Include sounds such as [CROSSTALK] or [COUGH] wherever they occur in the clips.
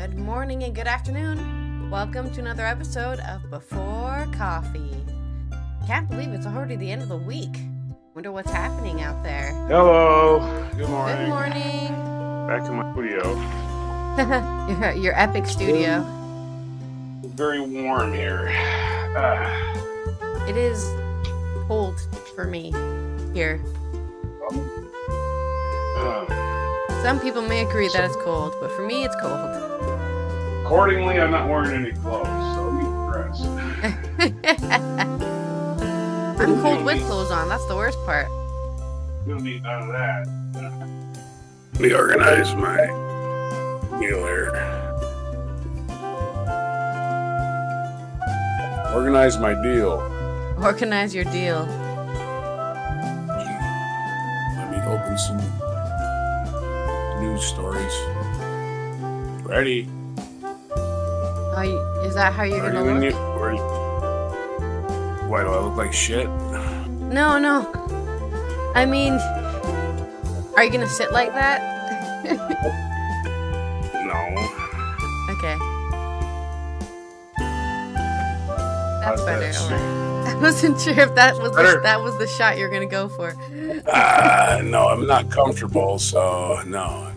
Good morning and good afternoon. Welcome to another episode of Before Coffee. Can't believe it's already the end of the week. Wonder what's happening out there. Hello. Good morning. Good morning. Back to my studio. [LAUGHS] your, your epic studio. Very warm here. Ah, It is cold for me here. ah. Some people may agree that it's cold, but for me it's cold. Accordingly, I'm not wearing any clothes, so be impressed. [LAUGHS] I'm cold with clothes on. That's the worst part. Don't need none of that. Let me organize my deal here. Organize my deal. Organize your deal. Let me open some news stories. Ready? Are you, is that how you're Are gonna you look? you... Why do I look like shit? No, no. I mean, are you gonna sit like that? No. okay. That's How's better. alright. I wasn't sure if that was the, that was the shot you're gonna go for. Ah, no, I'm not comfortable, so no.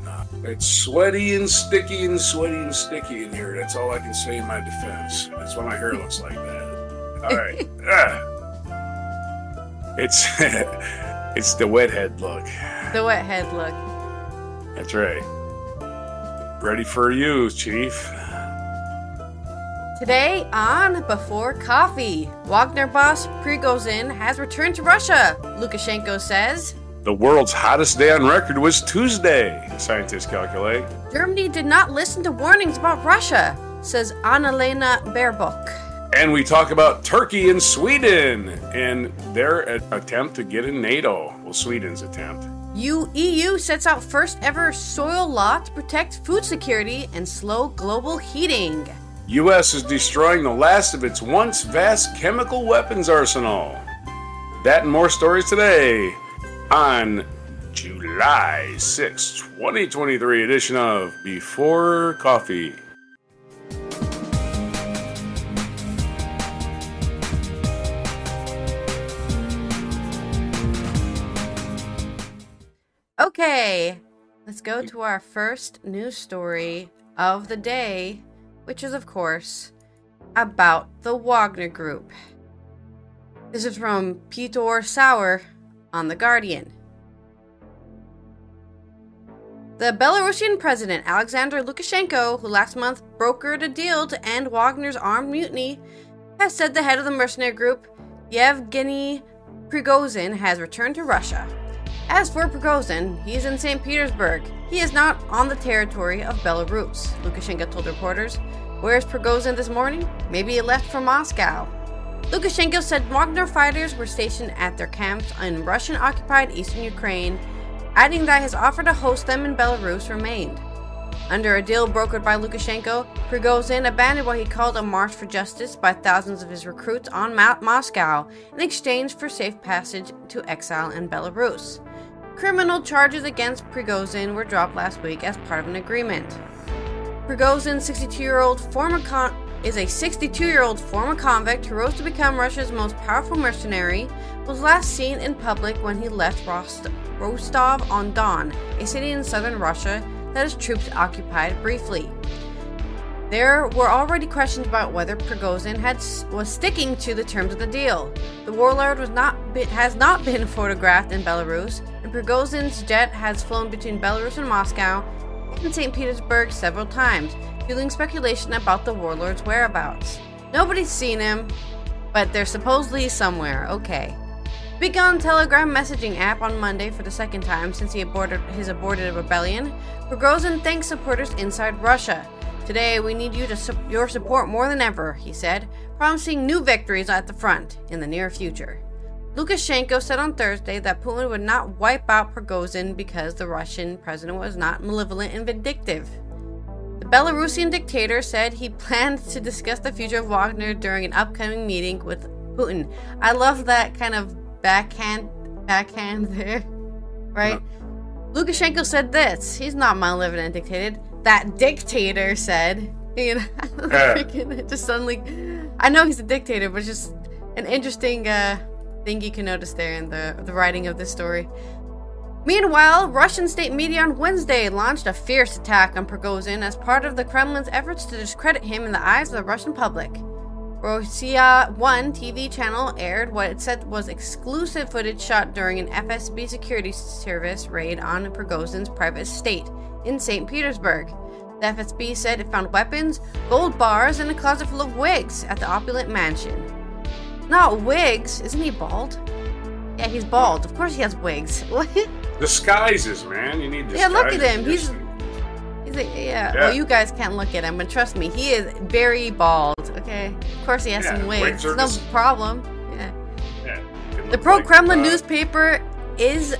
It's sweaty and sticky and sweaty and sticky in here. That's all I can say in my defense. That's why my hair looks like that. All right. [LAUGHS] Ah. It's [LAUGHS] it's the wet head look. The wet head look. That's right. Ready for you, Chief. Today on Before Coffee, Wagner boss Prigozhin has returned to Russia. Lukashenko says The world's hottest day on record was Tuesday, scientists calculate. Germany did not listen to warnings about Russia. Says Annalena Baerbock. And we talk about Turkey and Sweden and their attempt to get in NATO. Well, Sweden's attempt. U- EU sets out first ever soil law to protect food security and slow global heating. U.S. is destroying the last of its once vast chemical weapons arsenal. That and more stories today on July 6, 2023 edition of Before Coffee. Okay, let's go to our first news story of the day, which is, of course, about the Wagner Group. This is from Peter Sauer on The Guardian. The Belarusian president Alexander Lukashenko, who last month brokered a deal to end Wagner's armed mutiny, has said the head of the mercenary group, Yevgeny Prigozhin, has returned to Russia. As for Prigozhin, he is in St. Petersburg. He is not on the territory of Belarus, Lukashenko told reporters. Where's Prigozhin this morning? Maybe he left for Moscow. Lukashenko said Wagner fighters were stationed at their camps in Russian occupied eastern Ukraine, adding that his offer to host them in Belarus remained. Under a deal brokered by Lukashenko, Prigozhin abandoned what he called a march for justice by thousands of his recruits on Mount Moscow in exchange for safe passage to exile in Belarus. Criminal charges against Prigozhin were dropped last week as part of an agreement. Prigozhin, 62-year-old former con- is a 62-year-old former convict who rose to become Russia's most powerful mercenary. Was last seen in public when he left Rost- Rostov-on-Don, a city in southern Russia that his troops occupied briefly. There were already questions about whether Prigozhin had was sticking to the terms of the deal. The warlord was not be- has not [LAUGHS] been photographed in Belarus, and Prigozhin's jet has flown between Belarus and Moscow and St. Petersburg several times, fueling speculation about the warlord's whereabouts. Nobody's seen him, but they're supposedly somewhere. Okay. Begun Telegram messaging app on Monday for the second time since he aborted his aborted rebellion. Prigozhin thanks supporters inside Russia. Today, we need you to su- your support more than ever, he said, promising new victories at the front in the near future. Lukashenko said on Thursday that Putin would not wipe out Prigozhin because the Russian president was not malevolent and vindictive. The Belarusian dictator said he [LAUGHS] planned to discuss the future of Wagner during an upcoming meeting with Putin. I love that kind of backhand backhand there, [LAUGHS] right? Lukashenko said this. He's not malevolent and dictated. that dictator said. [LAUGHS] You know, it just suddenly. I know he's a dictator, but just an interesting uh, thing you can notice there in the the writing of this story. Meanwhile, Russian state media on Wednesday launched a fierce attack on Prigozhin as part of the Kremlin's efforts to discredit him in the eyes of the Russian public. Rossiya 1 TV channel aired what it said was exclusive footage shot during an FSB security service raid on Prigozhin's private estate in St. Petersburg. The FSB said it found weapons, gold bars, and a closet full of wigs at the opulent mansion. Not wigs, isn't he bald? Yeah, he's bald. Of course he has wigs. [LAUGHS] What? Disguises, man. You need disguises. Yeah, look at him. He's He's like, yeah. Yeah. Well, you guys can't look at him, but trust me, he is very bald. Okay. Of course, he has Yeah, some wig wigs. No service. problem. Yeah. Yeah, The pro like, Kremlin uh, newspaper is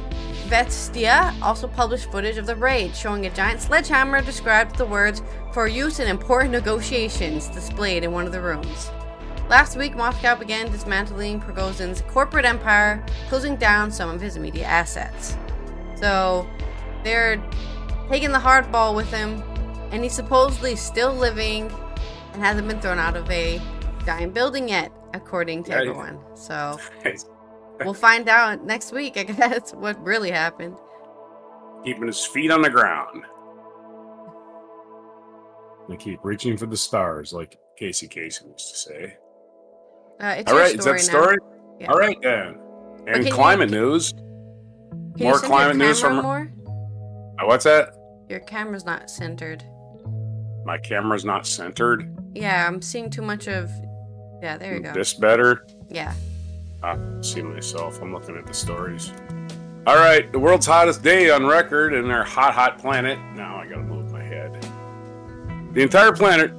Vestia also published footage of the raid showing a giant sledgehammer described the words for use in important negotiations displayed in one of the rooms. Last week, Moscow began dismantling Prigozhin's corporate empire, closing down some of his media assets. So, they're taking the hardball with him, and he's supposedly still living and hasn't been thrown out of a giant building yet, according to Yeah, he- everyone. So, we'll find out next week, I [LAUGHS] guess, what really happened. keeping his feet on the ground. We keep reaching for the stars, like Casey Kasem used to say. Uh, it's All right, is that story story? Yeah. All right, then. And you- climate news. Can more you climate news from- more? Uh, What's that? Your camera's not centered. My camera's not centered. Yeah, I'm seeing too much of. Yeah, there you go. This better. Yeah. I see myself. I'm looking at the stories. All right, the world's hottest day on record in our hot, hot planet. Now I gotta move my head. The entire planet.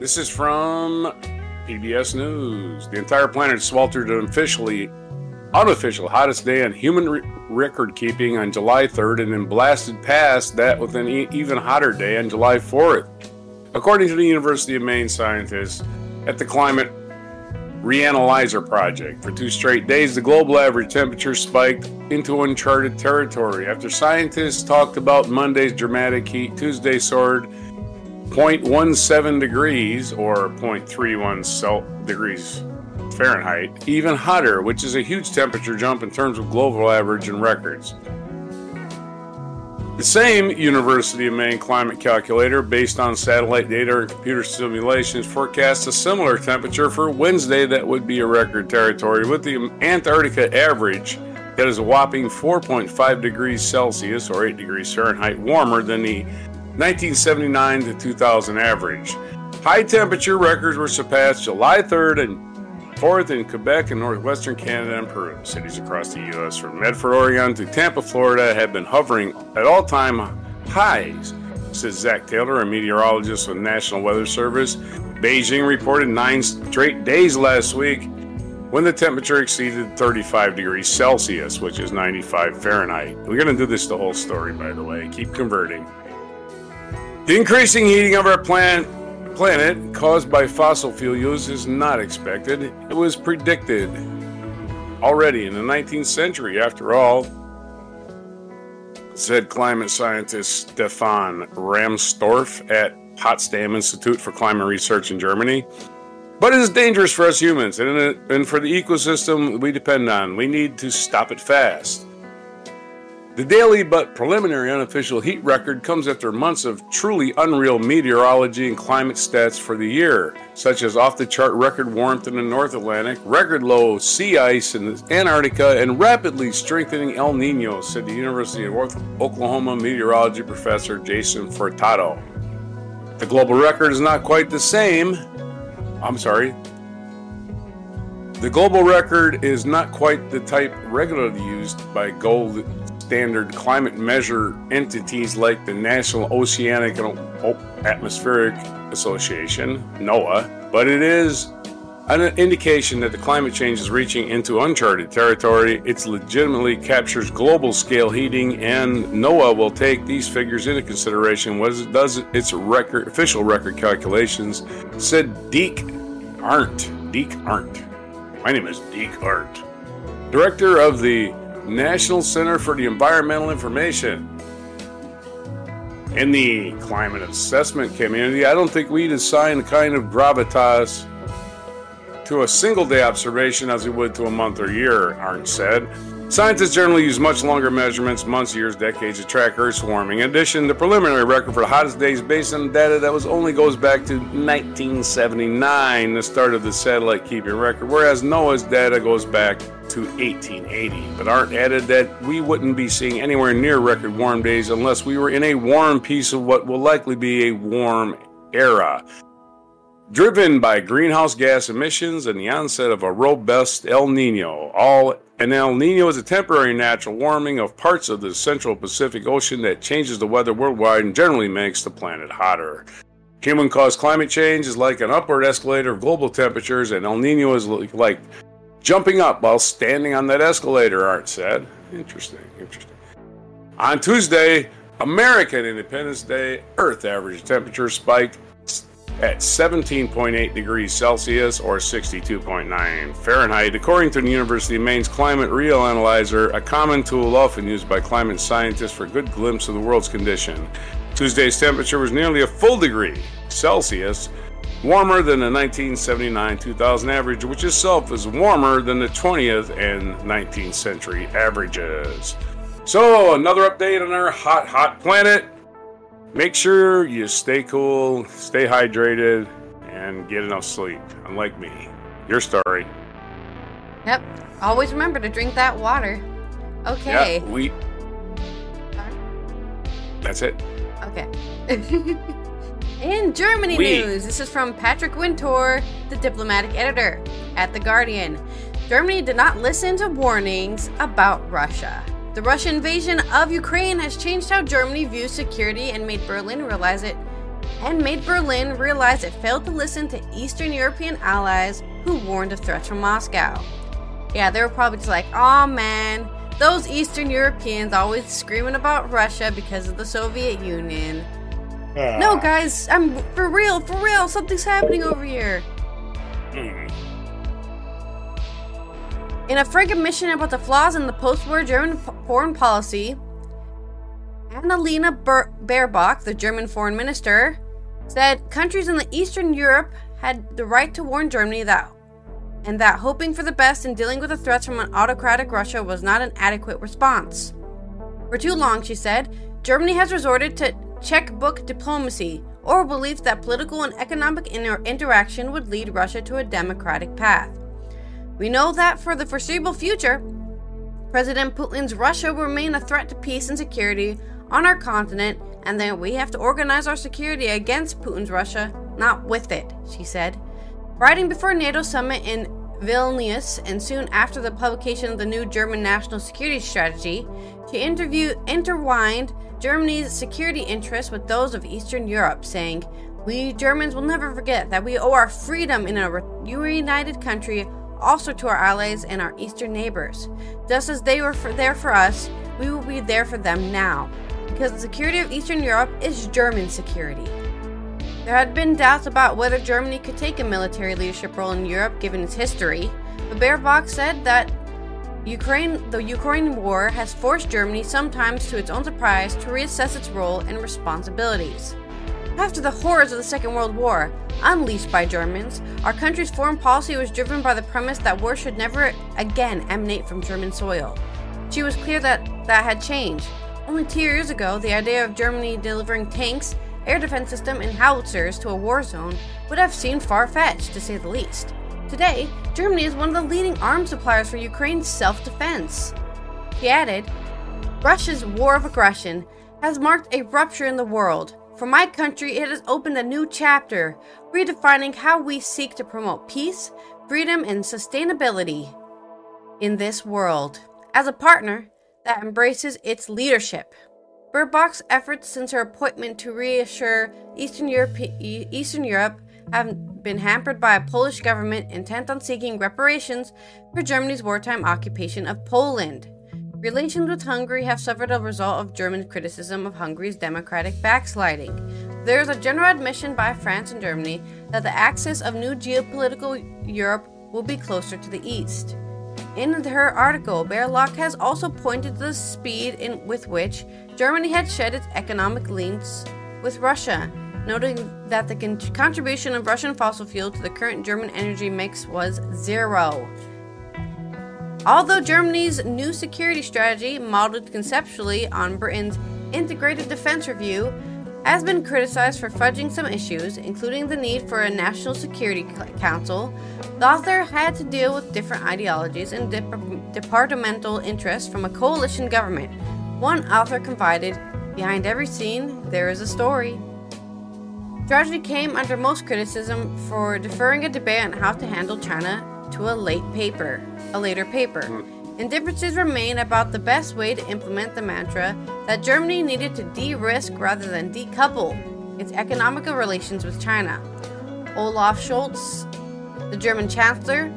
This is from PBS News. The entire planet sweltered an officially, unofficial hottest day on human re- record keeping on July 3rd, and then blasted past that with an e- even hotter day on July 4th. According to the University of Maine scientists at the Climate Reanalyzer project. For two straight days, the global average temperature spiked into uncharted territory. After scientists talked about Monday's dramatic heat, Tuesday soared 0.17 degrees or 0.31 Cel- degrees Fahrenheit, even hotter, which is a huge temperature jump in terms of global average and records. The same University of Maine climate calculator, based on satellite data and computer simulations, forecasts a similar temperature for Wednesday that would be a record territory, with the Antarctica average that is a whopping 4.5 degrees Celsius or 8 degrees Fahrenheit warmer than the 1979 to 2000 average. High temperature records were surpassed July 3rd and 4th in Quebec and northwestern Canada and Peru. Cities across the U.S. from Medford, Oregon to Tampa, Florida have been hovering at all time highs, says Zach Taylor, a meteorologist with National Weather Service. Beijing reported nine straight days last week when the temperature exceeded 35 degrees Celsius, which is 95 Fahrenheit. We're going to do this the whole story, by the way. Keep converting. The increasing heating of our planet caused by fossil fuel use is not expected. It was predicted already in the 19th century, after all, said climate scientist Stefan Rahmstorf at Potsdam Institute for Climate Research in Germany. But it is dangerous for us humans and, uh, and for the ecosystem we depend on. We need to stop it fast. The daily but preliminary unofficial heat record comes after months of truly unreal meteorology and climate stats for the year, such as off the chart record warmth in the North Atlantic, record low sea ice in Antarctica, and rapidly strengthening El Nino, said the University of Oklahoma meteorology professor Jason Furtado. The global record is not quite the same. I'm sorry. The global record is not quite the type regularly used by gold standard climate measure entities like the National Oceanic and Atmospheric Association, NOAA, but it is an indication that the climate change is reaching into uncharted territory. It legitimately captures global scale heating, and NOAA will take these figures into consideration when it does its record, official record calculations, said Deke Arndt. Deke Arndt. My name is Deke Arndt, director of the National Center for the Environmental Information. In the climate assessment community, I don't think we'd assign the kind of gravitas to a single day observation as we would to a month or year, Arndt said. Scientists generally use much longer measurements, months, years, decades, to track Earth's warming. In addition, the preliminary record for the hottest days based on data that was only goes back to 1979, the start of the satellite keeping record, whereas NOAA's data goes back to 1880. But Arndt added that we wouldn't be seeing anywhere near record warm days unless we were in a warm piece of what will likely be a warm era driven by greenhouse gas emissions and the onset of a robust El Nino. All an El Nino is a temporary natural warming of parts of the central Pacific Ocean that changes the weather worldwide and generally makes the planet hotter. Human caused climate change is like an upward escalator of global temperatures, and El Nino is like jumping up while standing on that escalator, Art said. Interesting, interesting. On Tuesday, American Independence Day, Earth average temperature spiked at 17.8 degrees Celsius or 62.9 Fahrenheit, according to the University of Maine's Climate Reanalyzer, a common tool often used by climate scientists for a good glimpse of the world's condition. Tuesday's temperature was nearly a full degree Celsius warmer than the 1979-2000 average, which itself is warmer than the 20th and 19th century averages. So, another update on our hot, hot planet. Make sure you stay cool, stay hydrated, and get enough sleep, unlike me. Your story. Yep. Always remember to drink that water. Okay. Yeah, we. That's it. Okay. [LAUGHS] In Germany We- news, this is from Patrick Wintour, the diplomatic editor at The Guardian. Germany did not listen to warnings about Russia. The Russian invasion of Ukraine has changed how Germany views security and made Berlin realize it and made Berlin realize it failed to listen to Eastern European allies who warned of threats from Moscow. Yeah, they were probably just like, oh man, those Eastern Europeans always screaming about Russia because of the Soviet Union. No, guys, I'm for real, for real. Something's happening over here. Hmm. In a frigate mission about the flaws in the post-war German foreign policy, Annalena Ber- Baerbock, the German foreign minister, said countries in the Eastern Europe had the right to warn Germany that and that hoping for the best in dealing with the threats from an autocratic Russia was not an adequate response. For too long, she said, Germany has resorted to checkbook diplomacy or belief that political and economic inter- interaction would lead Russia to a democratic path. We know that for the foreseeable future, President Putin's Russia will remain a threat to peace and security on our continent, and that we have to organize our security against Putin's Russia, not with it, she said. Writing before NATO summit in Vilnius and soon after the publication of the new German national security strategy, she interviewed intertwined Germany's security interests with those of Eastern Europe, saying, "We Germans will never forget that we owe our freedom in a united country also to our allies and our eastern neighbors. Just as they were for, there for us, we will be there for them now, because the security of Eastern Europe is German security." There had been doubts about whether Germany could take a military leadership role in Europe given its history, but Baerbock said that Ukraine, the Ukraine war has forced Germany, sometimes to its own surprise, to reassess its role and responsibilities. After the horrors of the Second World War, unleashed by Germans, our country's foreign policy was driven by the premise that war should never again emanate from German soil. She was clear that that had changed. Only two years ago, the idea of Germany delivering tanks, air defense system, and howitzers to a war zone would have seemed far fetched, to say the least. Today, Germany is one of the leading arms suppliers for Ukraine's self defense. He added, Russia's war of aggression has marked a rupture in the world. For my country, it has opened a new chapter, redefining how we seek to promote peace, freedom, and sustainability in this world as a partner that embraces its leadership. Baerbock's efforts since her appointment to reassure Eastern Europe, Eastern Europe have been hampered by a Polish government intent on seeking reparations for Germany's wartime occupation of Poland. Relations with Hungary have suffered a result of German criticism of Hungary's democratic backsliding. There is a general admission by France and Germany that the axis of new geopolitical Europe will be closer to the east. In her article, Bearlock has also pointed to the speed in, with which Germany had shed its economic links with Russia, noting that the con- contribution of Russian fossil fuel to the current German energy mix was zero. Although Germany's new security strategy, modeled conceptually on Britain's integrated defense review, has been criticized for fudging some issues, including the need for a National Security Council, the author had to deal with different ideologies and dep- departmental interests from a coalition government. One author confided, Behind every scene, there is a story. Tragedy came under most criticism for deferring a debate on how to handle China to a late paper, a later paper. Hmm. And differences remain about the best way to implement the mantra that Germany needed to de-risk rather than decouple its economical relations with China. Olaf Scholz, the German chancellor,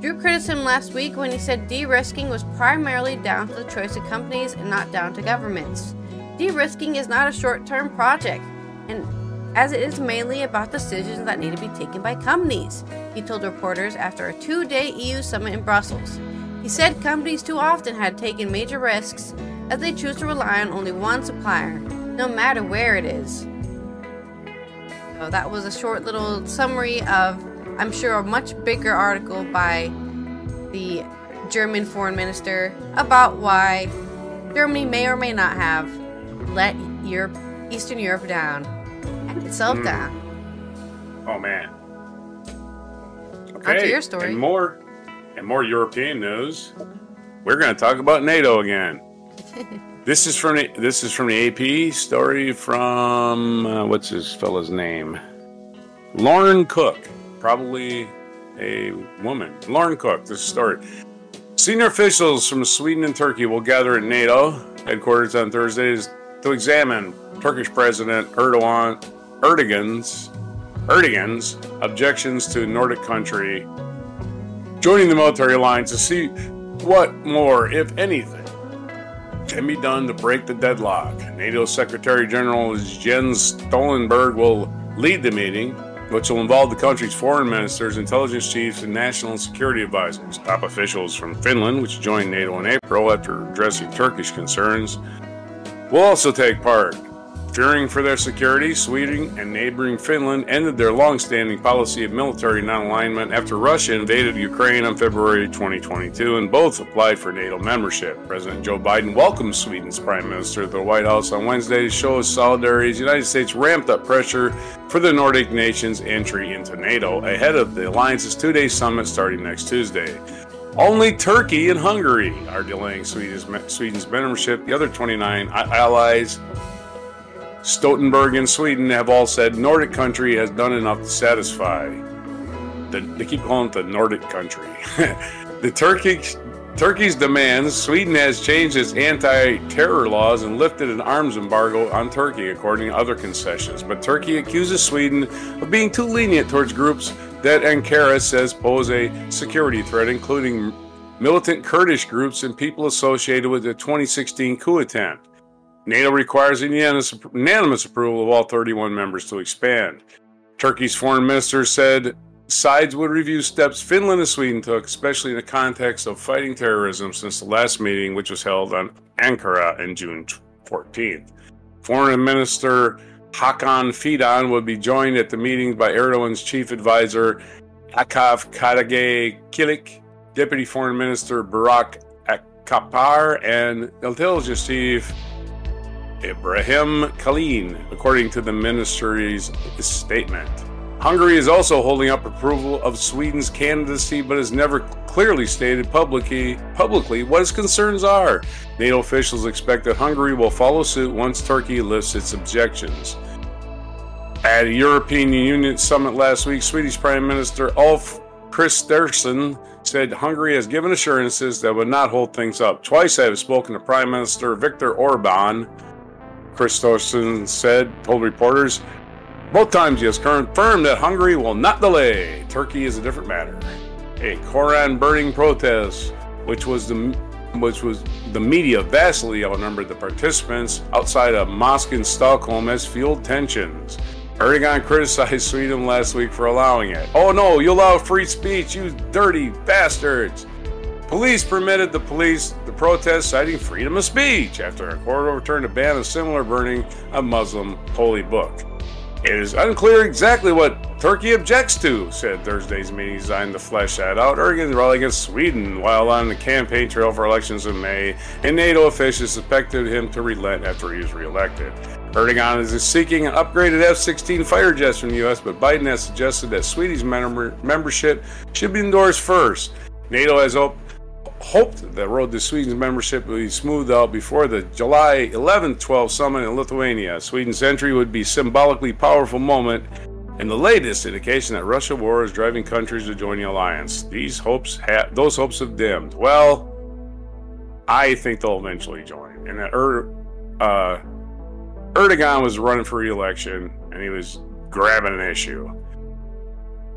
drew criticism last week when he said de-risking was primarily down to the choice of companies and not down to governments. De-risking is not a short-term project, and as it is mainly about decisions that need to be taken by companies, he told reporters after a two day EU summit in Brussels. He said companies too often had taken major risks as they choose to rely on only one supplier, no matter where it is. So that was a short little summary of, I'm sure, a much bigger article by the German foreign minister about why Germany may or may not have let Europe, Eastern Europe down itself Mm. down. Oh man. To your story. And more, and more European news. We're going to talk about NATO again. [LAUGHS] this is from the, this is from the AP story from uh, what's his fella's name? Lauren Cook, probably a woman. Lauren Cook. This story. Senior officials from Sweden and Turkey will gather at NATO headquarters on Thursdays to examine Turkish President Erdogan Erdogan's Erdogan's objections to Nordic country joining the military alliance to see what more, if anything, can be done to break the deadlock. NATO Secretary General Jens Stoltenberg will lead the meeting, which will involve the country's foreign ministers, intelligence chiefs, and national security advisors. Top officials from Finland, which joined NATO in April after addressing Turkish concerns, will also take part. Fearing for their security, Sweden and neighboring Finland ended their long-standing policy of military non-alignment after Russia invaded Ukraine on February 2022 and both applied for NATO membership. President Joe Biden welcomed Sweden's Prime Minister to the White House on Wednesday to show his solidarity as the United States ramped up pressure for the Nordic nations' entry into NATO ahead of the alliance's two-day summit starting next Tuesday. Only Turkey and Hungary are delaying Sweden's, Sweden's membership. The other 29 allies Stoltenberg and Sweden have all said Nordic country has done enough to satisfy. The, they keep calling it the Nordic country. [LAUGHS] the Turkish Turkey's demands. Sweden has changed its anti-terror laws and lifted an arms embargo on Turkey, according to other concessions. But Turkey accuses Sweden of being too lenient towards groups that Ankara says pose a security threat, including militant Kurdish groups and people associated with the 2016 coup attempt. NATO requires unanimous, unanimous approval of all 31 members to expand. Turkey's foreign minister said sides would review steps Finland and Sweden took, especially in the context of fighting terrorism, since the last meeting, which was held on Ankara on June 14th. Foreign Minister Hakan Fidan would be joined at the meeting by Erdogan's chief advisor Akaf Kadage Kilik, Deputy Foreign Minister Barak Kapar, and intelligence chief Ibrahim Kalin, according to the ministry's statement. Hungary is also holding up approval of Sweden's candidacy, but has never clearly stated publicly, publicly what its concerns are. NATO officials expect that Hungary will follow suit once Turkey lifts its objections. At a European Union summit last week, Swedish Prime Minister Ulf Kristersson said Hungary has given assurances that would not hold things up. Twice I have spoken to Prime Minister Viktor Orban, Kristersson said, told reporters. Both times he has confirmed that Hungary will not delay. Turkey is a different matter. A Koran burning protest, which was the which was the media vastly outnumbered the participants outside a mosque in Stockholm has fueled tensions. Erdogan criticized Sweden last week for allowing it. Oh no, you allow free speech, you dirty bastards! Police permitted the police the protest, citing freedom of speech after a court overturned a ban of similar burning of Muslim holy book. It is unclear exactly what Turkey objects to, said Thursday's meeting designed to flesh that out. Erdogan's rally against Sweden while on the campaign trail for elections in May, and NATO officials suspected him to relent after he was reelected. Erdogan is seeking an upgraded F 16 fighter jets from the U.S., but Biden has suggested that Sweden's membership should be endorsed first. NATO has op- hoped the road to Sweden's membership would be smoothed out before the July 11 12 summit in Lithuania. Sweden's entry would be symbolically powerful moment and the latest indication that Russia war is driving countries to join the alliance. These hopes ha- those hopes have dimmed. Well, I think they'll eventually join. And that er- uh, Erdogan was running for re-election and he was grabbing an issue.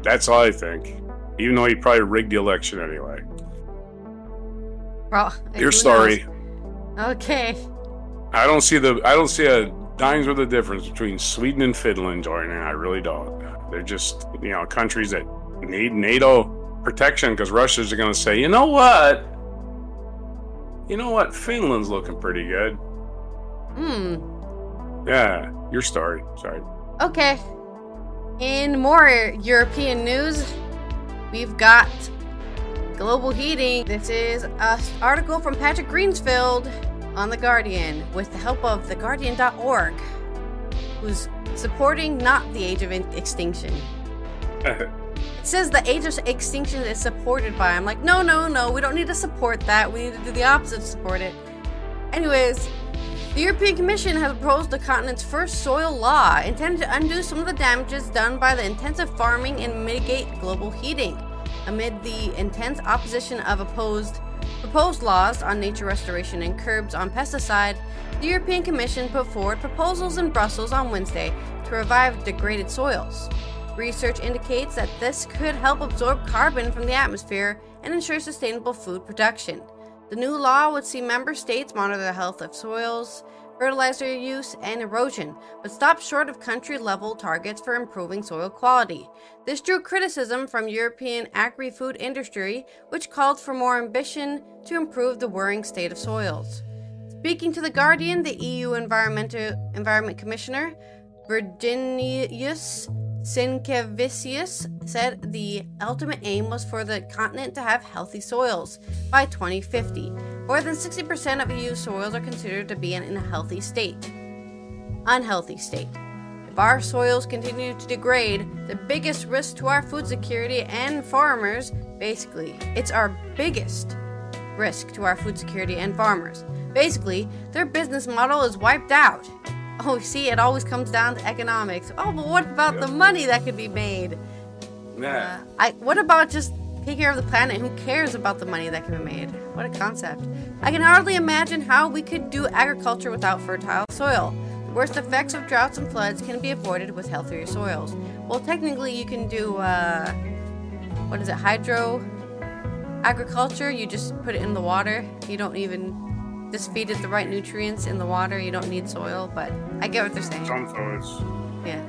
That's all I think. Even though he probably rigged the election anyway. Well, Your story. Okay. I don't see the I don't see a dimes worth of difference between Sweden and Finland joining. I really don't. They're just you know countries that need NATO protection because Russia's are going to say, you know what, you know what, Finland's looking pretty good. Hmm. Yeah, your story. Sorry. Okay. In more European news, we've got global heating. This is an article from Patrick Greensfield on The Guardian with the help of theguardian.org, who's supporting not the age of extinction. [LAUGHS] it says the age of extinction is supported by. I'm like, no, no, no, we don't need to support that. We need to do the opposite to support it. Anyways, the European Commission has proposed the continent's first soil law intended to undo some of the damages done by the intensive farming and mitigate global heating. Amid the intense opposition of opposed proposed laws on nature restoration and curbs on pesticide, the European Commission put forward proposals in Brussels on Wednesday to revive degraded soils. Research indicates that this could help absorb carbon from the atmosphere and ensure sustainable food production. The new law would see member states monitor the health of soils, fertilizer use, and erosion, but stopped short of country level targets for improving soil quality. This drew criticism from European agri food industry, which called for more ambition to improve the worrying state of soils. Speaking to The Guardian, the EU Environmental Environment Commissioner, Virginijus Sinkevicius said the ultimate aim was for the continent to have healthy soils by 2050. More than 60% of EU soils are considered to be in a healthy state. Unhealthy state. If our soils continue to degrade, the biggest risk to our food security and farmers, basically, it's our biggest risk to our food security and farmers. Basically, their business model is wiped out. Oh, see, it always comes down to economics. Oh, but what about the money that could be made? Yeah. Uh, I. What about just take care of the planet? Who cares about the money that can be made? What a concept! I can hardly imagine how we could do agriculture without fertile soil. The worst effects of droughts and floods can be avoided with healthier soils. Well, technically, you can do uh, what is it? Hydro agriculture. You just put it in the water. You don't even just feed it the right nutrients in the water. You don't need soil, but I get what they're saying. Some foods. Yeah.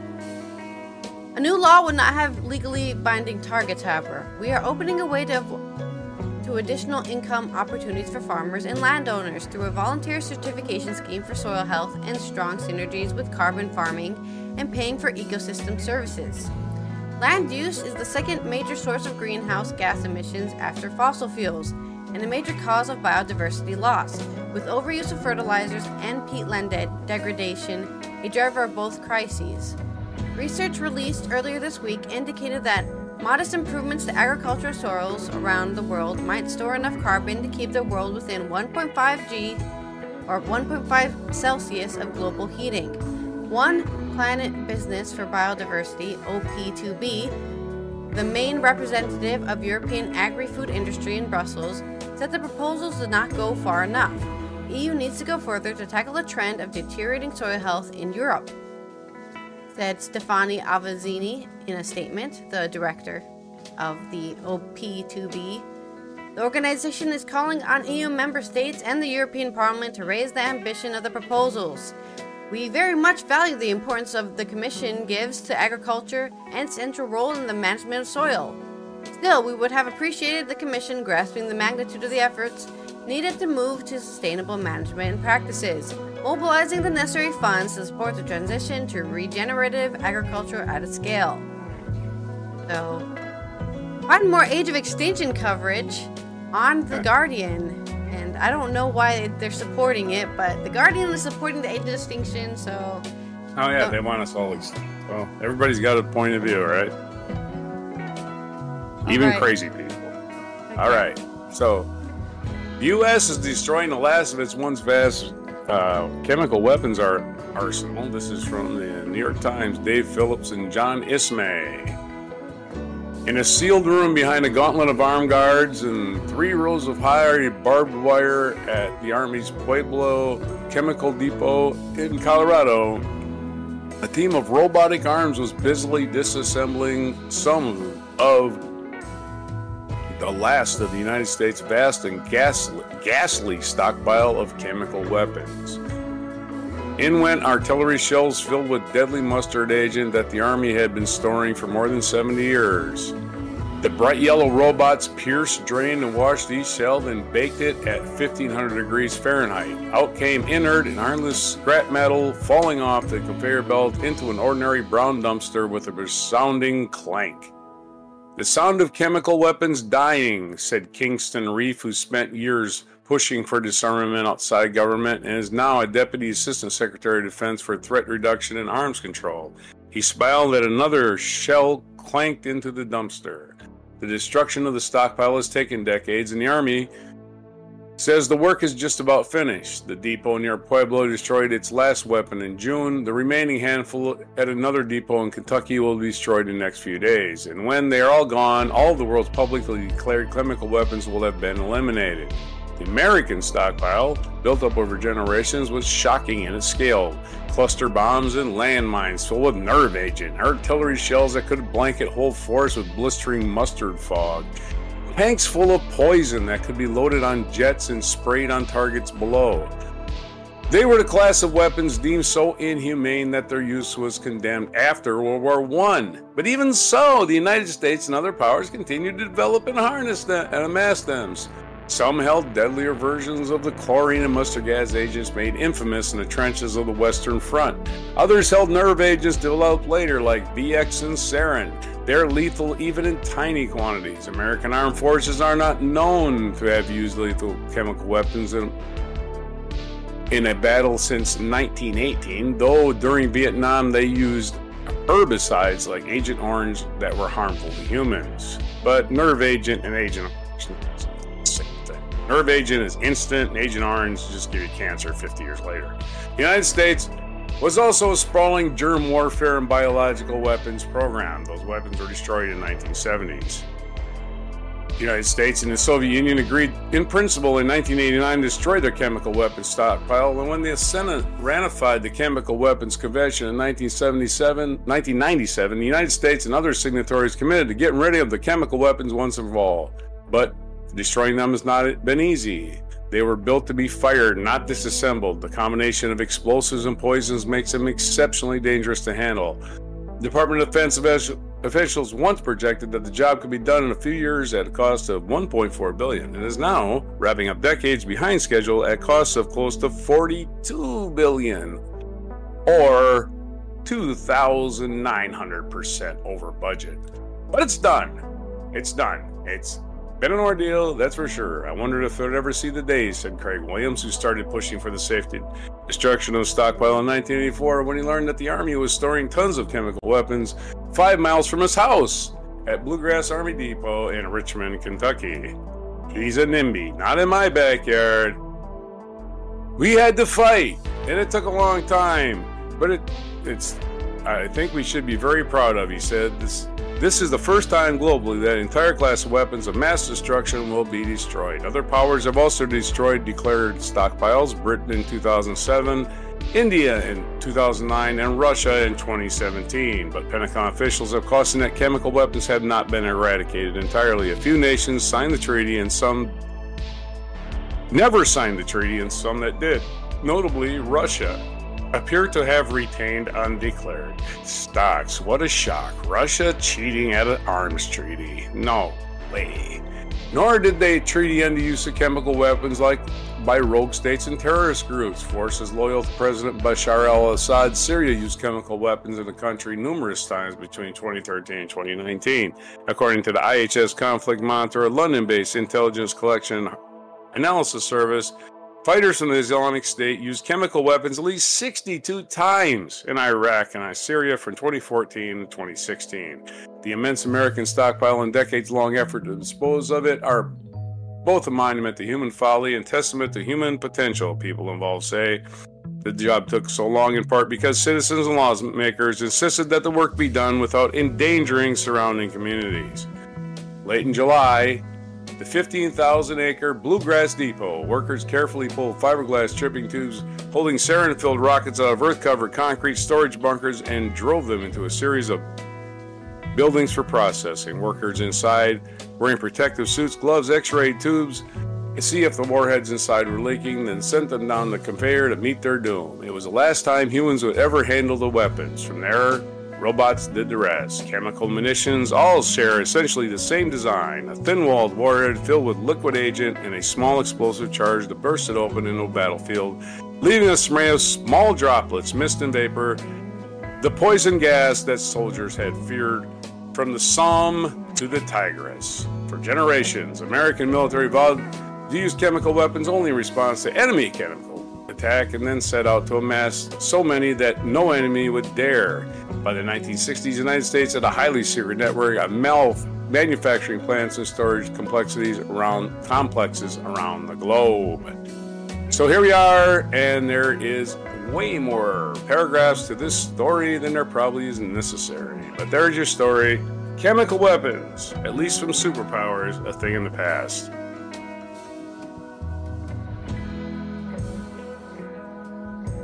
A new law would not have legally binding targets, however. We are opening a way to to additional income opportunities for farmers and landowners through a volunteer certification scheme for soil health and strong synergies with carbon farming and paying for ecosystem services. Land use is the second major source of greenhouse gas emissions after fossil fuels and a major cause of biodiversity loss, with overuse of fertilizers and peatland degradation a driver of both crises. Research released earlier this week indicated that modest improvements to agricultural soils around the world might store enough carbon to keep the world within 1.5 G or 1.5 Celsius of global heating. One Planet Business for Biodiversity, OP2B, the main representative of European agri-food industry in Brussels, said the proposals did not go far enough. EU needs to go further to tackle the trend of deteriorating soil health in Europe, said Stefani Avazzini in a statement, the director of the OP2B. The organization is calling on EU member states and the European Parliament to raise the ambition of the proposals. We very much value the importance of the Commission gives to agriculture and its central role in the management of soil, Still, we would have appreciated the Commission grasping the magnitude of the efforts needed to move to sustainable management practices, mobilizing the necessary funds to support the transition to regenerative agriculture at a scale. So, find more Age of Extinction coverage on The Guardian. And I don't know why they're supporting it, but The Guardian is supporting the Age of Extinction, so. Oh, yeah, they want us all extinct. Well, everybody's got a point of view, right? Even right. crazy people. All right. So, U.S. is destroying the last of its once vast uh, chemical weapons ar- arsenal. This is from the New York Times. Dave Philipps and John Ismay. In a sealed room behind a gauntlet of armed guards and three rows of high barbed wire at the Army's Pueblo Chemical Depot in Colorado, a team of robotic arms was busily disassembling some of the last of the United States' vast and ghastly, stockpile of chemical weapons. In went artillery shells filled with deadly mustard agent that the Army had been storing for more than 70 years. The bright yellow robots pierced, drained, and washed each shell, then baked it at 1500 degrees Fahrenheit. Out came inert and harmless scrap metal falling off the conveyor belt into an ordinary brown dumpster with a resounding clank. The sound of chemical weapons dying, said Kingston Reif, who spent years pushing for disarmament outside government and is now a Deputy Assistant Secretary of Defense for Threat Reduction and Arms Control. He smiled at another shell clanked into the dumpster. The destruction of the stockpile has taken decades, and the Army says the work is just about finished. The depot near Pueblo destroyed its last weapon in June. The remaining handful at another depot in Kentucky will be destroyed in the next few days. And when they are all gone, all the world's publicly declared chemical weapons will have been eliminated. The American stockpile, built up over generations, was shocking in its scale. Cluster bombs and landmines filled with nerve agent, artillery shells that could blanket whole forests with blistering mustard fog, tanks full of poison that could be loaded on jets and sprayed on targets below. They were the class of weapons deemed so inhumane that their use was condemned after World War I. But even so, the United States and other powers continued to develop and harness them and amass them. Some held deadlier versions of the chlorine and mustard gas agents made infamous in the trenches of the Western Front. Others held nerve agents developed later, like VX and sarin. They're lethal even in tiny quantities. American armed forces are not known to have used lethal chemical weapons in, in a battle since 1918, though during Vietnam they used herbicides like Agent Orange that were harmful to humans. But nerve agent and Agent Nerve agent is instant, and Agent Orange just give you cancer 50 years later. The United States was also a sprawling germ warfare and biological weapons program. Those weapons were destroyed in the 1970s. The United States and the Soviet Union agreed in principle in 1989 to destroy their chemical weapons stockpile, and when the Senate ratified the Chemical Weapons Convention in 1977, 1997, the United States and other signatories committed to getting rid of the chemical weapons once and for all. But Destroying them has not been easy. They were built to be fired, not disassembled. The combination of explosives and poisons makes them exceptionally dangerous to handle. Department of Defense officials once projected that the job could be done in a few years at a cost of 1.4 billion and is now wrapping up decades behind schedule at costs of close to 42 billion or 2,900% over budget. But it's done. It's done. It's been an ordeal, that's for sure. I wondered if I'd ever see the day, said Craig Williams, who started pushing for the safety destruction of the stockpile in 1984 when he learned that the Army was storing tons of chemical weapons five miles from his house at Bluegrass Army Depot in Richmond, Kentucky. He's a NIMBY, not in my backyard. We had to fight, and it took a long time, but it, it's. I think we should be very proud of. He said this this is the first time globally that entire class of weapons of mass destruction will be destroyed. Other powers have also destroyed declared stockpiles Britain in 2007, India in 2009, and Russia in 2017. But Pentagon officials have cautioned that chemical weapons have not been eradicated entirely. A few nations signed the treaty, and some never signed the treaty, and some that did, notably Russia. Appear to have retained undeclared stocks. What a shock. Russia cheating at an arms treaty. No way. Nor did they treaty end the use of chemical weapons like by rogue states and terrorist groups. Forces loyal to President Bashar al Assad, Syria used chemical weapons in the country numerous times between 2013 and 2019. According to the IHS Conflict Monitor, a London based intelligence collection analysis service, Fighters from the Islamic State used chemical weapons at least 62 times in Iraq and Syria from 2014 to 2016. The immense American stockpile and decades long effort to dispose of it are both a monument to human folly and testament to human potential, people involved say. The job took so long in part because citizens and lawmakers insisted that the work be done without endangering surrounding communities. Late in July, the 15,000 acre Bluegrass Depot. Workers carefully pulled fiberglass tripping tubes holding sarin filled rockets out of earth covered concrete storage bunkers and drove them into a series of buildings for processing. Workers inside wearing protective suits, gloves, x ray tubes, to see if the warheads inside were leaking, then sent them down the conveyor to meet their doom. It was the last time humans would ever handle the weapons. From there, Robots did the rest. Chemical munitions all share essentially the same design a thin walled warhead filled with liquid agent and a small explosive charge that it open into a battlefield, leaving a spray of small droplets, mist, and vapor. The poison gas that soldiers had feared from the Somme to the Tigris. For generations, American military vowed to use chemical weapons only in response to enemy chemical attack and then set out to amass so many that no enemy would dare. By the 1960s, the United States had a highly secret network of mal- manufacturing plants and storage complexities around complexes around the globe. So here we are, and there is way more paragraphs to this story than there probably is necessary. But there's your story. Chemical weapons, at least from superpowers, a thing in the past.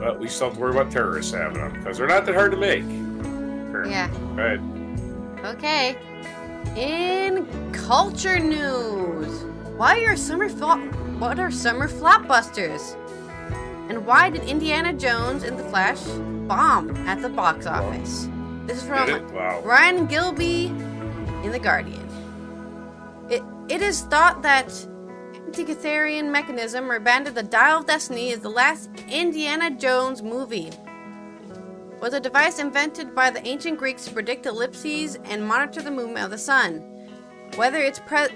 But we still have to worry about terrorists having them because they're not that hard to make. Yeah. Go ahead. Okay. In culture news, why are summer what are summer flapbusters? And why did Indiana Jones and the Flash bomb at the box office? This is from Wow. Ryan Gilbey in The Guardian. It, it is thought that Antikythera mechanism, or banded the Dial of Destiny, is the last Indiana Jones movie. Was a device invented by the ancient Greeks to predict ellipses and monitor the movement of the sun. Whether its pre-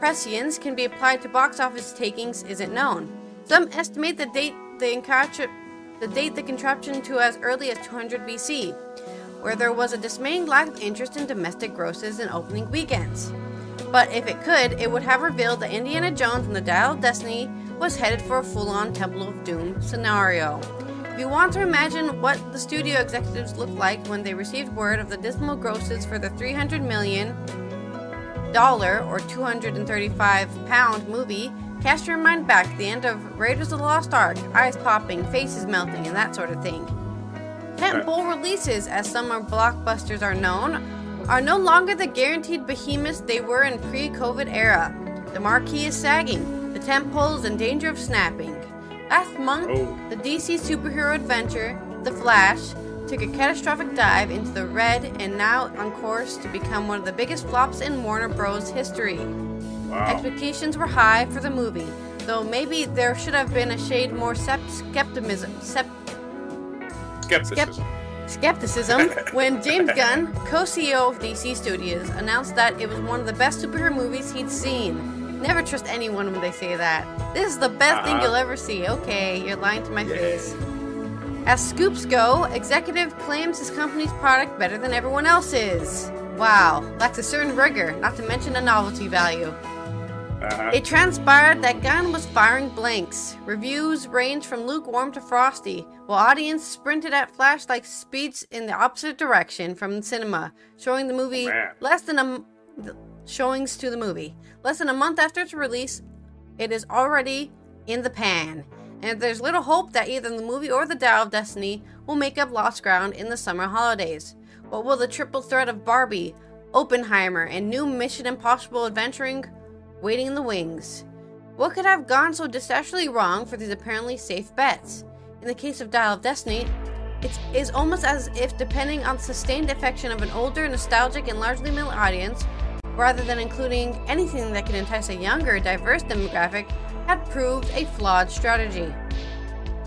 prescience can be applied to box office takings isn't known. Some estimate the date the, incontra- the date the contraption to as early as 200 BC, where there was a dismaying lack of interest in domestic grosses and opening weekends. But if it could, it would have revealed that Indiana Jones and the Dial of Destiny was headed for a full on Temple of Doom scenario. If you want to imagine what the studio executives looked like when they received word of the dismal grosses for the 300 million dollar or 235 pound movie, cast your mind back to the end of Raiders of the Lost Ark, eyes popping, faces melting, and that sort of thing. Tentpole releases, as summer blockbusters are known, are no longer the guaranteed behemoths they were in pre-COVID era. The marquee is sagging, the tentpole is in danger of snapping. Last month, Oh. the DC superhero adventure, The Flash, took a catastrophic dive into the red and now on course to become one of the biggest flops in Warner Bros. history. Wow. Expectations were high for the movie, though maybe there should have been a shade more sep- skepticism. Sep- Skepticism. Skepticism when James Gunn, co-CEO of DC Studios, announced that it was one of the best superhero movies he'd seen. Never trust anyone when they say that. This is the best thing Uh-huh. you'll ever see. Okay, you're lying to my Yeah. face. As scoops go, executive claims his company's product better than everyone else's. Wow, lacks a certain rigor, not to mention a novelty value. Uh-huh. It transpired that Gunn was firing blanks. Reviews ranged from lukewarm to frosty, while audience sprinted at flash-like speeds in the opposite direction from the cinema, showing the movie Man. less than a m- showings to the movie. Less than a month after its release, it is already in the pan, and there's little hope that either the movie or the Dial of Destiny will make up lost ground in the summer holidays. What will the triple threat of Barbie, Oppenheimer, and new Mission Impossible adventuring waiting in the wings? What could have gone so disastrously wrong for these apparently safe bets? In the case of Dial of Destiny, it is almost as if depending on sustained affection of an older, nostalgic, and largely male audience, rather than including anything that could entice a younger, diverse demographic, had proved a flawed strategy.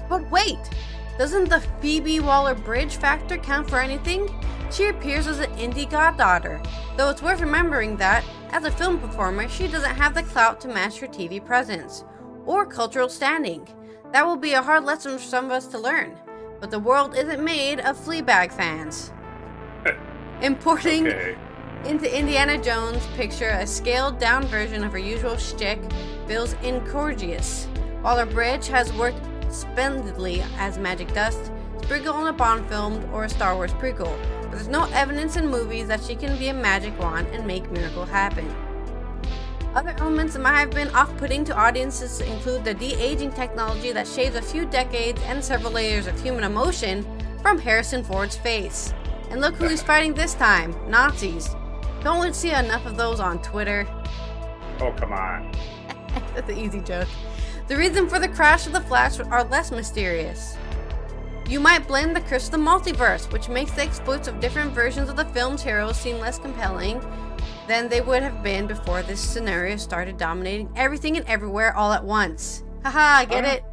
But wait! Doesn't the Phoebe Waller Bridge factor count for anything? She appears as an Indy goddaughter, though it's worth remembering that, as a film performer, she doesn't have the clout to match her TV presence or cultural standing. That will be a hard lesson for some of us to learn. But the world isn't made of Fleabag fans. [LAUGHS] Importing Okay. into Indiana Jones, picture a scaled down version of her usual shtick feels incordious. While Waller Bridge has worked splendidly as Magic Dust, Spriggle on a Bond film, or a Star Wars prequel, there's no evidence in movies that she can be a magic wand and make miracle happen. Other elements that might have been off putting to audiences include the de aging technology that shaves a few decades and several layers of human emotion from Harrison Ford's face. And look who he's fighting this time Nazis. Don't we see enough of those on Twitter? Oh, come on. [LAUGHS] That's an easy joke. The reason for the crash of the Flash are less mysterious. You might blame the curse of the multiverse, which makes the exploits of different versions of the film's heroes seem less compelling than they would have been before this scenario started dominating everything and everywhere all at once. Haha, get Uh, it?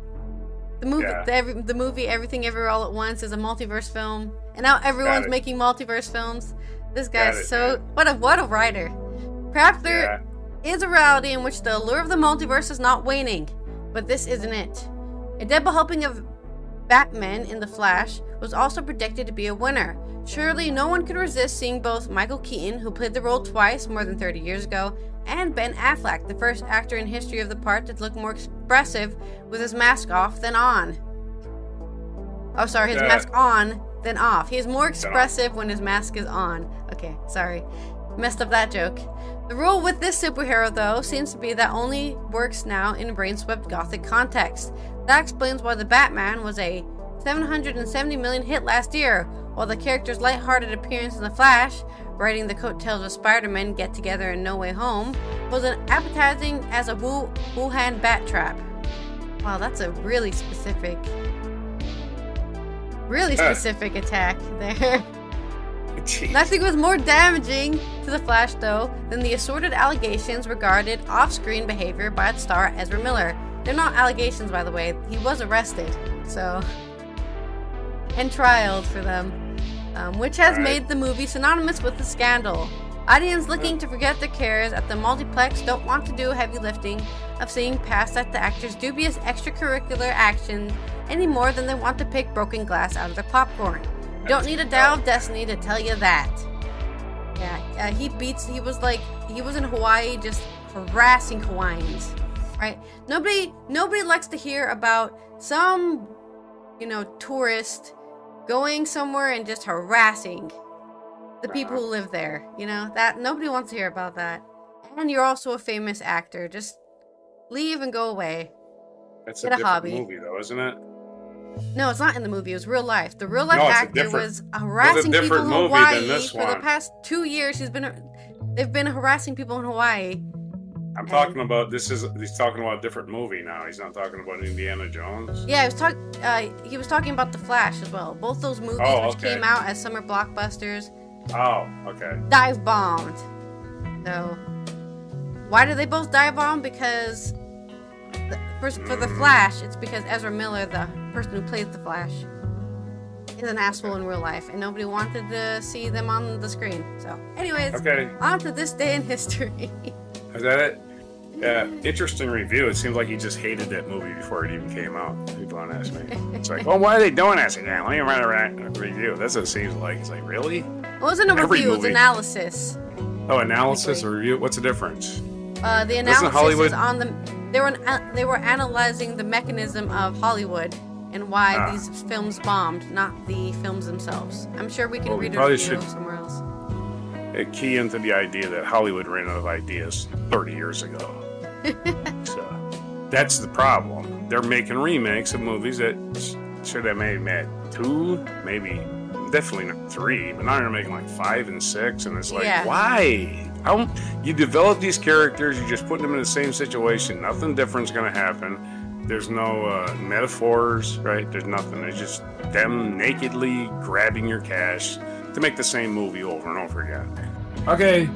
The movie, yeah. the, every, the movie Everything Everywhere All at Once is a multiverse film, and now everyone's making multiverse films. This guy's so what a what a writer. Perhaps there Yeah. is a reality in which the allure of the multiverse is not waning, but this isn't it. A double helping of Batman in The Flash was also predicted to be a winner. Surely no one could resist seeing both Michael Keaton, who played the role twice more than 30 years ago, and Ben Affleck, the first actor in history of the part to look more expressive with his mask off than on. Oh, sorry, his Yeah. mask on than off. He is more expressive when his mask is on. Okay, sorry. Messed up that joke. The rule with this superhero, though, seems to be that only works now in a brain-swept gothic context. That explains why the Batman was a 770 million hit last year, while the character's lighthearted appearance in The Flash, riding the coattails of Spider-Man Get Together and No Way Home, was as appetizing as a Wu- Wuhan bat trap. Wow, that's a really specific, really Uh. specific attack there. [LAUGHS] Jeez. Nothing was more damaging to the Flash, though, than the assorted allegations regarded off screen behavior by its star Ezra Miller. They're not allegations, by the way. He was arrested, so. and trialed for them, um, which has Right. made the movie synonymous with the scandal. Audience looking to forget their cares at the multiplex don't want to do heavy lifting of seeing past at the actor's dubious extracurricular actions any more than they want to pick broken glass out of their popcorn. Don't need a dial of destiny to tell you that. Yeah, uh, he beats. He was like he was in Hawaii, just harassing Hawaiians, right? Nobody, nobody likes to hear about some, you know, tourist going somewhere and just harassing the people who live there. You know that nobody wants to hear about that. And you're also a famous actor. Just leave and go away. That's get a a different hobby. movie, though, isn't it? No, it's not in the movie. It was real life. The real life No, actor was harassing people in Hawaii for the past two years. He's been they've been harassing people in Hawaii. I'm talking about this is he's talking about a different movie now. He's not talking about Indiana Jones. Yeah, he was talking. Uh, he was talking about the Flash as well. Both those movies, Oh, which okay. came out as summer blockbusters, Oh, okay. dive bombed. So, why did they both dive bomb? Because the, for, for the Flash, it's because Ezra Miller, the person who plays the Flash, is an asshole in real life, and nobody wanted to see them on the screen. So, anyways, Okay. on to this day in history. Is that it? Yeah, interesting review. It seems like he just hated that movie before it even came out. People don't ask me. It's like, well, why are they doing this again? Let me write a review. That's what it seems like. It's like, really? it wasn't a Every review; it was analysis. Oh, analysis or review? What's the difference? Uh, the analysis is on the. They were they were analyzing the mechanism of Hollywood and why Ah. these films bombed, not the films themselves. I'm sure we can Well, read probably review should- somewhere else. It key into the idea that Hollywood ran out of ideas 30 years ago. [LAUGHS] so that's the problem. They're making remakes of movies that sh- should have maybe made two, maybe definitely not three, but now they're making like five and six, and it's like, Yeah. why? How you develop these characters, you're just put them in the same situation, nothing different's gonna happen. There's no uh, metaphors, right? There's nothing. It's just them nakedly grabbing your cash to make the same movie over and over again. Okay,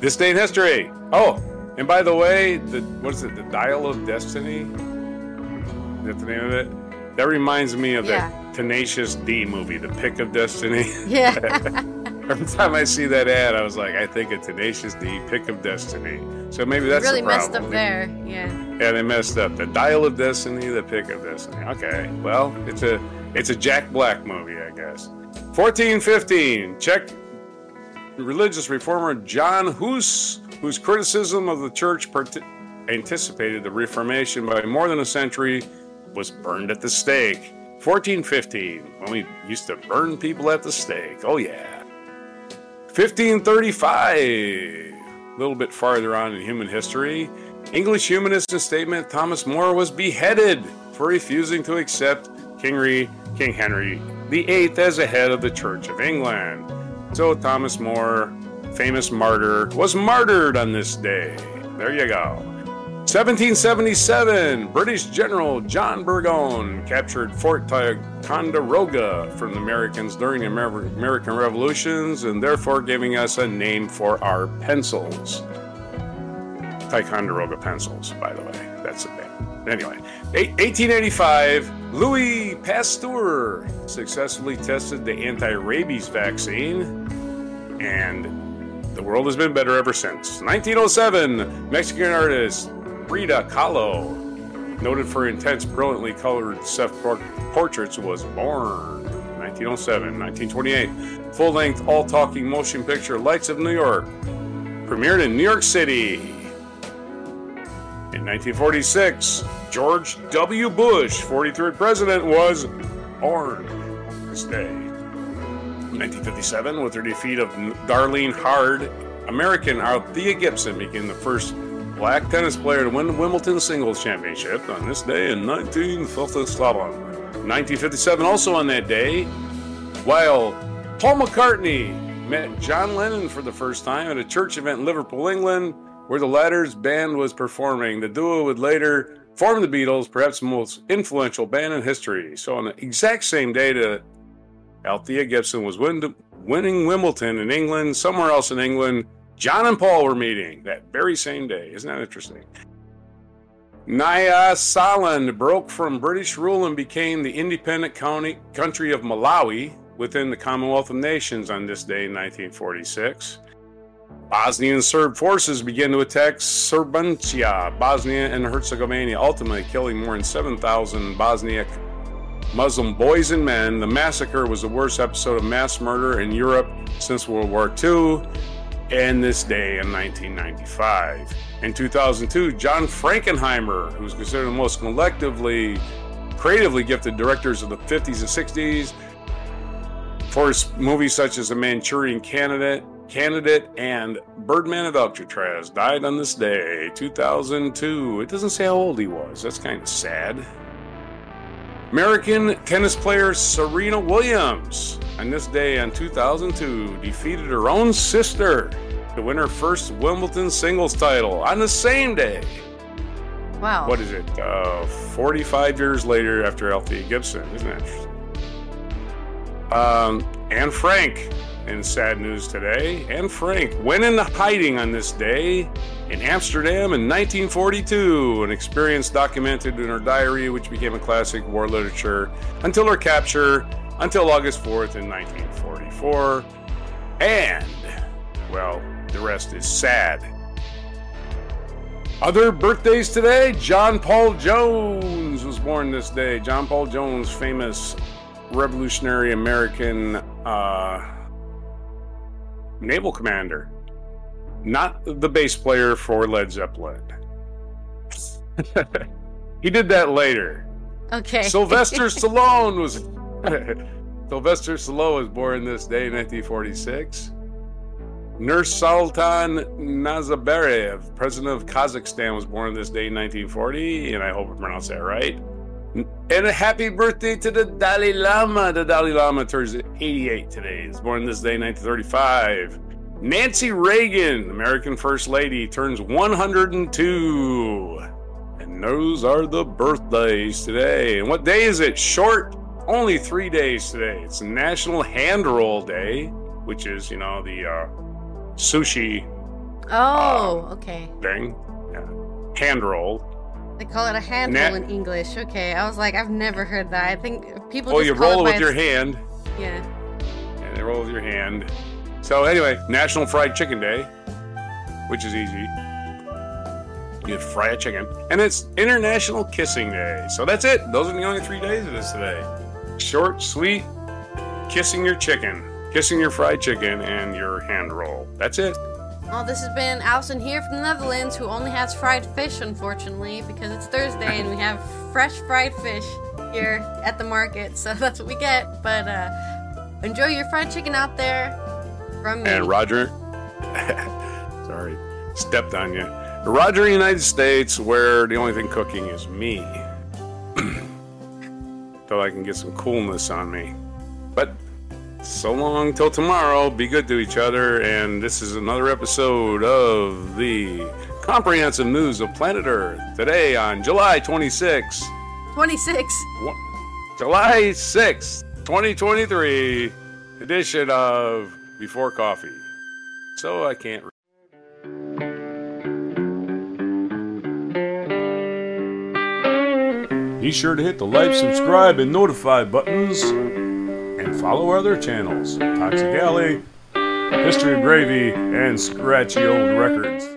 this day in history. Oh, and by the way, the what is it? The Dial of Destiny. Is that the name of it? That reminds me of yeah. that Tenacious D movie, The Pick of Destiny. Yeah. [LAUGHS] [LAUGHS] Every [LAUGHS] time I see that ad, I was like, I think of Tenacious D, Pick of Destiny. So maybe that's really the messed up there. Yeah. Yeah, they messed up. The Dial of Destiny, the Pick of Destiny. Okay, well, it's a it's a Jack Black movie, I guess. 1415. Czech religious reformer John Hus, whose criticism of the church part- anticipated the Reformation by more than a century, was burned at the stake. 1415, when we used to burn people at the stake. Oh yeah. 1535, a little bit farther on in human history, English humanist and statesman Thomas More was beheaded for refusing to accept King, King Henry VIII as a head of the Church of England. So Thomas More, famous martyr, was martyred on this day. There you go. 1777, British General John Burgoyne captured Fort Ticonderoga from the Americans during the Amer- American Revolutions and therefore giving us a name for our pencils. Ticonderoga pencils, by the way. That's a bit. Anyway, 1885, Louis Pasteur successfully tested the anti rabies vaccine, and the world has been better ever since. 1907, Mexican artist Frida Kahlo, noted for intense, brilliantly colored self portraits, was born. 1907, 1928, full length, all talking motion picture Lights of New York, premiered in New York City. In 1946, George W. Bush, 43rd president, was born this day. 1957, with her defeat of Darlene Hard, American Althea Gibson became the first black tennis player to win the Wimbledon Singles Championship on this day in 1957. 1957, also on that day, while Paul McCartney met John Lennon for the first time at a church event in Liverpool, England, where the latter's band was performing. The duo would later form the Beatles, perhaps the most influential band in history. So, on the exact same day that Althea Gibson was win- winning Wimbledon in England, somewhere else in England, John and Paul were meeting that very same day. Isn't that interesting? Nyasaland broke from British rule and became the independent county, country of Malawi within the Commonwealth of Nations on this day in 1946. Bosnian Serb forces began to attack Srebrenica, Bosnia and Herzegovina, ultimately killing more than 7,000 Bosniak Muslim boys and men. The massacre was the worst episode of mass murder in Europe since World War II and this day in 1995. In 2002, John Frankenheimer, who's considered the most collectively creatively gifted directors of the 50s and 60s, for his movies such as The Manchurian Candidate, Candidate, and Birdman of Alcatraz, died on this day, 2002. It doesn't say how old he was. That's kind of sad. American tennis player Serena Williams, on this day in 2002, defeated her own sister to win her first Wimbledon singles title on the same day. Wow. What is it? Uh, 45 years later after Althea Gibson. Isn't it? interesting? Um, Anne Frank in sad news today. Anne Frank went into hiding on this day in Amsterdam in 1942, an experience documented in her diary, which became a classic war literature until her capture until August 4th in 1944. And, well, the rest is sad. Other birthdays today John Paul Jones was born this day. John Paul Jones, famous revolutionary American uh, naval commander, not the bass player for Led Zeppelin. [LAUGHS] he did that later. Okay. Sylvester [LAUGHS] Stallone was [LAUGHS] Sylvester Stallone was born this day in 1946. Nursultan Nazarbayev, president of Kazakhstan, was born this day in 1940, and I hope I pronounced that right. And a happy birthday to the Dalai Lama. The Dalai Lama turns 88 today. He's born this day in 1935. Nancy Reagan, American First Lady, turns 102. And those are the birthdays today. And what day is it? Short, only three days today. It's National Hand Roll Day, which is, you know, the uh, sushi Oh, okay. thing. Yeah. Hand roll. They call it a hand Na- roll in English. Okay, I was like, I've never heard that. I think people. Oh, you roll it it with your hand. Yeah. And they roll with your hand. So anyway, National Fried Chicken Day, which is easy. You fry a chicken. And it's International Kissing Day. So that's it. Those are the only three days of this today. Short, sweet, kissing your chicken, kissing your fried chicken, and your hand roll. That's it. Well, this has been Alison here from the Netherlands, who only has fried fish, unfortunately, because it's Thursday and we have fresh fried fish here at the market. So [LAUGHS] that's what we get. But uh, enjoy your fried chicken out there from me. And Roger, [LAUGHS] sorry, stepped on you. Roger, United States, where the only thing cooking is me. [CLEARS THROAT] Till I can get some coolness on me. But so long till tomorrow. Be good to each other. And this is another episode of the comprehensive news of planet Earth. Today on July 26, 26. July 6th, 2023 edition of Before Coffee. So I can't. Be sure to hit the like, subscribe, and notify buttons and follow other channels Toxic Ally, History of Gravy, and Scratchy Old Records.